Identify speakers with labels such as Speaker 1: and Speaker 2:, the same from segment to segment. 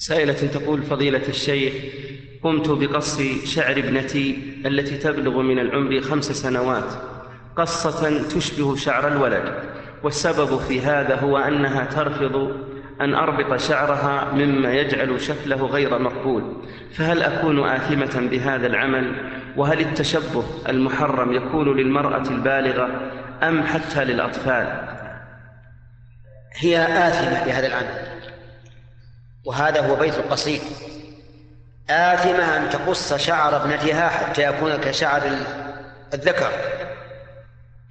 Speaker 1: سائلة تقول فضيلة الشيخ قمت بقص شعر ابنتي التي تبلغ من العمر خمس سنوات. قصة تشبه شعر الولد والسبب في هذا هو أنها ترفض أن أربط شعرها مما يجعل شكله غير مقبول. فهل أكون آثمة بهذا العمل؟ وهل التشبه المحرم يكون للمرأة البالغة أم حتى للأطفال؟
Speaker 2: هي آثمة بهذا العمل. وهذا هو بيت القصيد. آثمة أن تقص شعر ابنتها حتى يكون كشعر الذكر.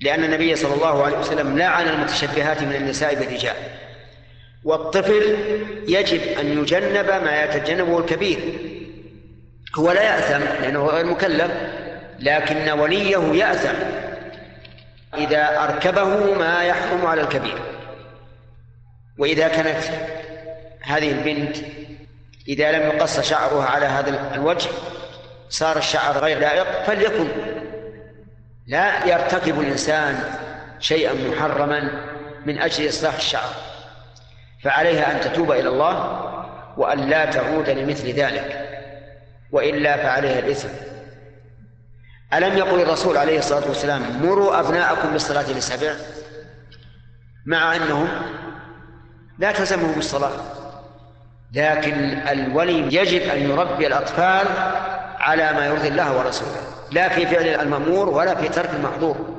Speaker 2: لأن النبي صلى الله عليه وسلم لعن المتشبهات من النساء بالرجال. والطفل يجب أن يجنب ما يتجنبه الكبير. هو لا يأثم لأنه غير مكلف لكن وليه يأثم إذا أركبه ما يحرم على الكبير. وإذا كانت هذه البنت إذا لم يقص شعرها على هذا الوجه صار الشعر غير لائق فليكن. لا يرتكب الإنسان شيئا محرما من أجل إصلاح الشعر. فعليها أن تتوب إلى الله وأن لا تعود لمثل ذلك وإلا فعليها الإثم. ألم يقل الرسول عليه الصلاة والسلام مروا أبناءكم بالصلاة لسبع مع أنهم لا تلزمهم الصلاة. لكن الولي يجب أن يربي الأطفال على ما يرضي الله ورسوله لا في فعل المأمور ولا في ترك المحظور.